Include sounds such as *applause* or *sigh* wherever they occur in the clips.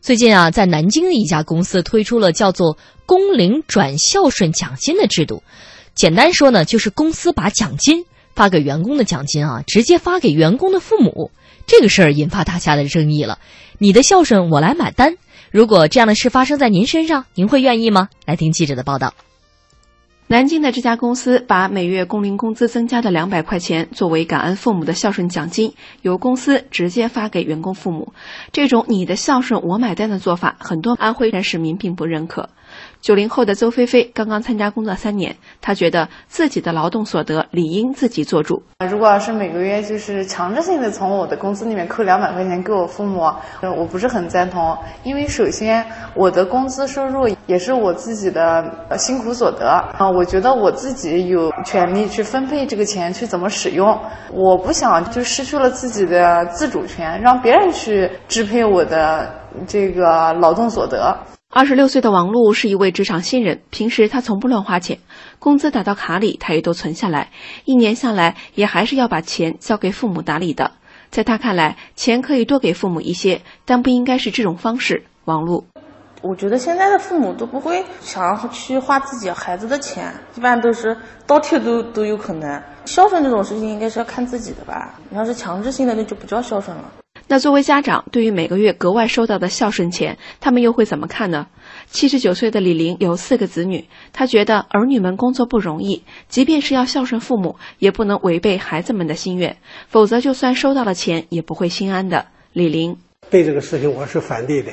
最近啊，在南京的一家公司推出了叫做“工龄转孝顺奖金”的制度。简单说呢，就是公司把奖金发给员工的奖金啊，直接发给员工的父母。这个事儿引发大家的争议了。你的孝顺我来买单。如果这样的事发生在您身上，您会愿意吗？来听记者的报道。南京的这家公司把每月工龄工资增加的两百块钱作为感恩父母的孝顺奖金，由公司直接发给员工父母。这种“你的孝顺我买单”的做法，很多安徽人市民并不认可。九零后的邹菲菲刚刚参加工作三年，她觉得自己的劳动所得理应自己做主。如果要是每个月就是强制性的从我的工资里面扣两百块钱给我父母，我不是很赞同。因为首先我的工资收入也是我自己的辛苦所得啊，我觉得我自己有权利去分配这个钱去怎么使用。我不想就失去了自己的自主权，让别人去支配我的这个劳动所得。二十六岁的王璐是一位职场新人，平时他从不乱花钱，工资打到卡里，他也都存下来，一年下来也还是要把钱交给父母打理的。在他看来，钱可以多给父母一些，但不应该是这种方式。王璐，我觉得现在的父母都不会想要去花自己孩子的钱，一般都是倒贴都都有可能。孝顺这种事情应该是要看自己的吧，你要是强制性的，那就不叫孝顺了。那作为家长，对于每个月格外收到的孝顺钱，他们又会怎么看呢？七十九岁的李玲有四个子女，她觉得儿女们工作不容易，即便是要孝顺父母，也不能违背孩子们的心愿，否则就算收到了钱，也不会心安的。李玲对这个事情我是反对的，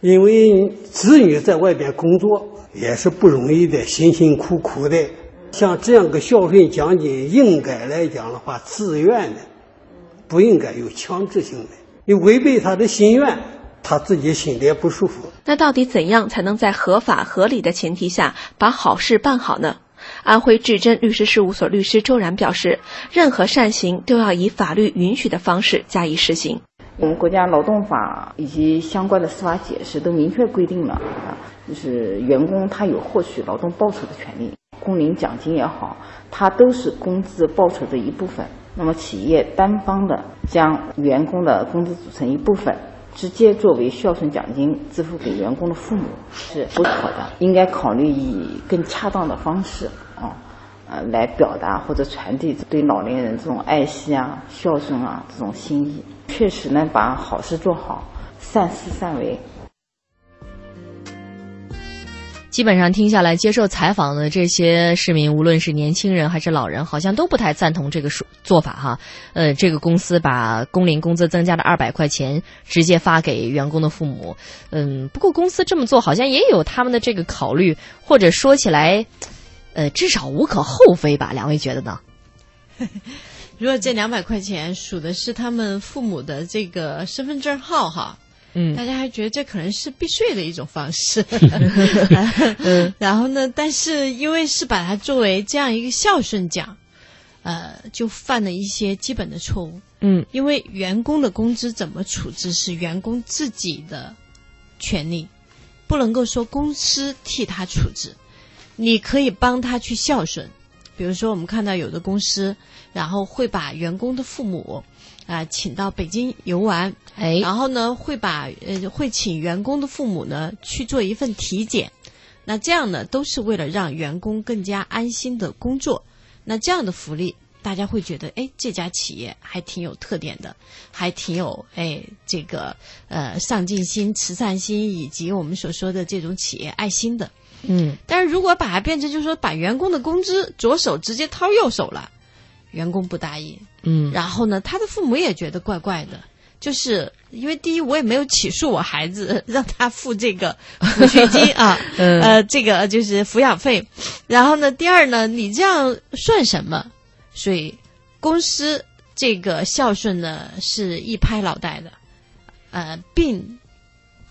因为子女在外边工作也是不容易的，辛辛苦苦的，像这样个孝顺奖金，应该来讲的话，自愿的，不应该有强制性的。你违背他的心愿，他自己心里也不舒服。那到底怎样才能在合法合理的前提下把好事办好呢？安徽至臻律师事务所律师周然表示，任何善行都要以法律允许的方式加以实行。我们国家劳动法以及相关的司法解释都明确规定了啊，就是员工他有获取劳动报酬的权利，工龄奖金也好，它都是工资报酬的一部分。那么，企业单方的将员工的工资组成一部分，直接作为孝顺奖金支付给员工的父母是不妥的，应该考虑以更恰当的方式啊，呃，来表达或者传递对老年人这种爱惜啊、孝顺啊这种心意。确实呢，把好事做好，善思善为。基本上听下来，接受采访的这些市民，无论是年轻人还是老人，好像都不太赞同这个做法哈。呃，这个公司把工龄工资增加了二百块钱，直接发给员工的父母。嗯，不过公司这么做好像也有他们的这个考虑，或者说起来，呃，至少无可厚非吧？两位觉得呢？*laughs* 如果这两百块钱数的是他们父母的这个身份证号哈。嗯，大家还觉得这可能是避税的一种方式，*laughs* 然后呢，但是因为是把它作为这样一个孝顺奖，呃，就犯了一些基本的错误。嗯，因为员工的工资怎么处置是员工自己的权利，不能够说公司替他处置。你可以帮他去孝顺，比如说我们看到有的公司，然后会把员工的父母。啊，请到北京游玩，哎，然后呢，会把呃，会请员工的父母呢去做一份体检，那这样呢，都是为了让员工更加安心的工作。那这样的福利，大家会觉得，哎，这家企业还挺有特点的，还挺有哎，这个呃上进心、慈善心，以及我们所说的这种企业爱心的。嗯，但是如果把它变成，就是说把员工的工资左手直接掏右手了。员工不答应，嗯，然后呢，他的父母也觉得怪怪的，就是因为第一，我也没有起诉我孩子，*laughs* 让他付这个抚恤金 *laughs* 啊，呃，这个就是抚养费，然后呢，第二呢，你这样算什么？所以公司这个孝顺呢是一拍脑袋的，呃，并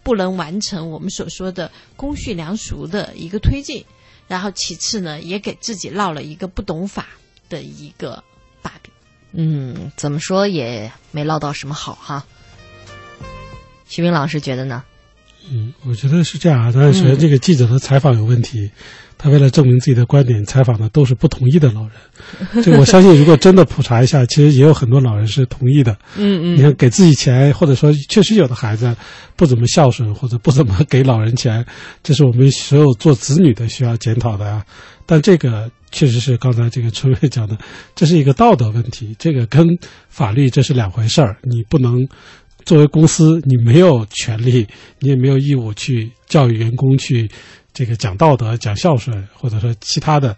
不能完成我们所说的公序良俗的一个推进，然后其次呢，也给自己落了一个不懂法。的一个把柄，嗯，怎么说也没捞到什么好哈。徐明老师觉得呢？嗯，我觉得是这样啊。但是，首先这个记者的采访有问题，他为了证明自己的观点，采访的都是不同意的老人。*laughs* 这我相信，如果真的普查一下，其实也有很多老人是同意的。嗯嗯。你看，给自己钱，或者说确实有的孩子不怎么孝顺，或者不怎么给老人钱，这是我们所有做子女的需要检讨的啊。但这个确实是刚才这个春瑞讲的，这是一个道德问题，这个跟法律这是两回事儿，你不能。作为公司，你没有权利，你也没有义务去教育员工去这个讲道德、讲孝顺，或者说其他的。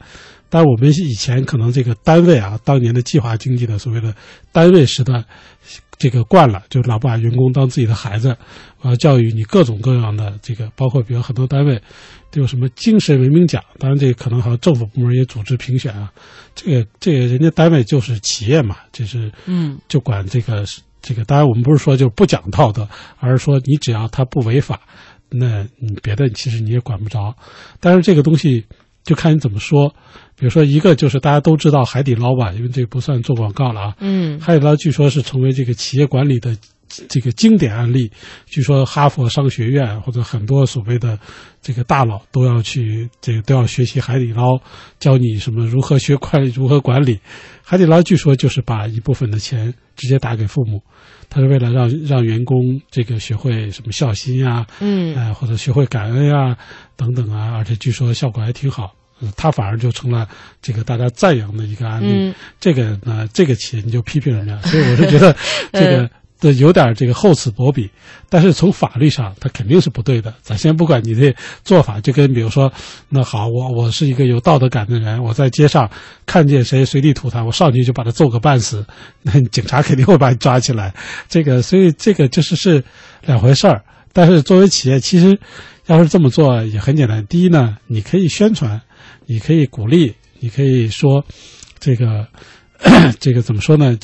但我们以前可能这个单位啊，当年的计划经济的所谓的单位时代，这个惯了，就老把员工当自己的孩子，我要教育你各种各样的这个，包括比如很多单位都有什么精神文明奖，当然这个可能好像政府部门也组织评选啊。这个这个人家单位就是企业嘛，就是嗯，就管这个。这个当然，我们不是说就不讲道德，而是说你只要他不违法，那你别的其实你也管不着。但是这个东西就看你怎么说。比如说，一个就是大家都知道海底捞吧，因为这不算做广告了啊。嗯，海底捞据说是成为这个企业管理的这个经典案例。据说哈佛商学院或者很多所谓的这个大佬都要去这个都要学习海底捞，教你什么如何学会，如何管理。海底捞据说就是把一部分的钱直接打给父母，他是为了让让员工这个学会什么孝心呀，嗯，哎或者学会感恩呀等等啊，而且据说效果还挺好。他反而就成了这个大家赞扬的一个案例。这个呢，这个企业你就批评人家，所以我是觉得这个 *laughs* 的有点这个厚此薄彼。但是从法律上，他肯定是不对的。咱先不管你的做法，就跟比如说，那好，我我是一个有道德感的人，我在街上看见谁随地吐痰，我上去就把他揍个半死，*laughs* 那警察肯定会把你抓起来。这个，所以这个就是是两回事儿。但是作为企业，其实要是这么做也很简单。第一呢，你可以宣传。你可以鼓励，你可以说，这个，*coughs* 这个怎么说呢？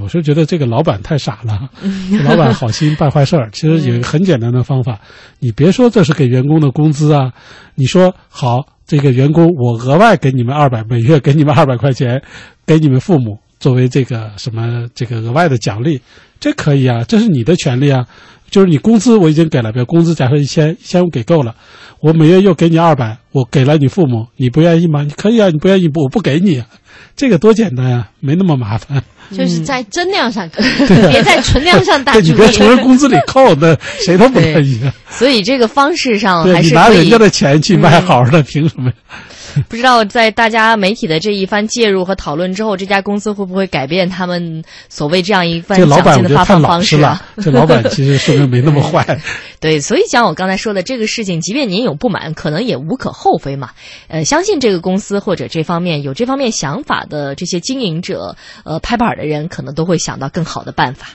我是觉得这个老板太傻了，*laughs* 老板好心办坏事儿。其实有一个很简单的方法，你别说这是给员工的工资啊，你说好，这个员工我额外给你们二百，每月给你们二百块钱，给你们父母作为这个什么这个额外的奖励，这可以啊，这是你的权利啊。就是你工资我已经给了，比如工资假设一千，一千五给够了，我每月又给你二百，我给了你父母，你不愿意吗？你可以啊，你不愿意不我不给你，这个多简单呀，没那么麻烦。就是在增量上，*laughs* 别在存量上打。*laughs* 你别从人工资里扣，那 *laughs* 谁都不乐意。所以这个方式上还是你拿人家的钱去卖好的，凭什么？*laughs* 不知道在大家媒体的这一番介入和讨论之后，这家公司会不会改变他们所谓这样一番奖金的发放方式啊？这老板其实 *laughs* 说明没那么坏。*laughs* 对，所以像我刚才说的这个事情，即便您有不满，可能也无可厚非嘛。呃，相信这个公司或者这方面有这方面想法的这些经营者，呃，拍板的人，可能都会想到更好的办法。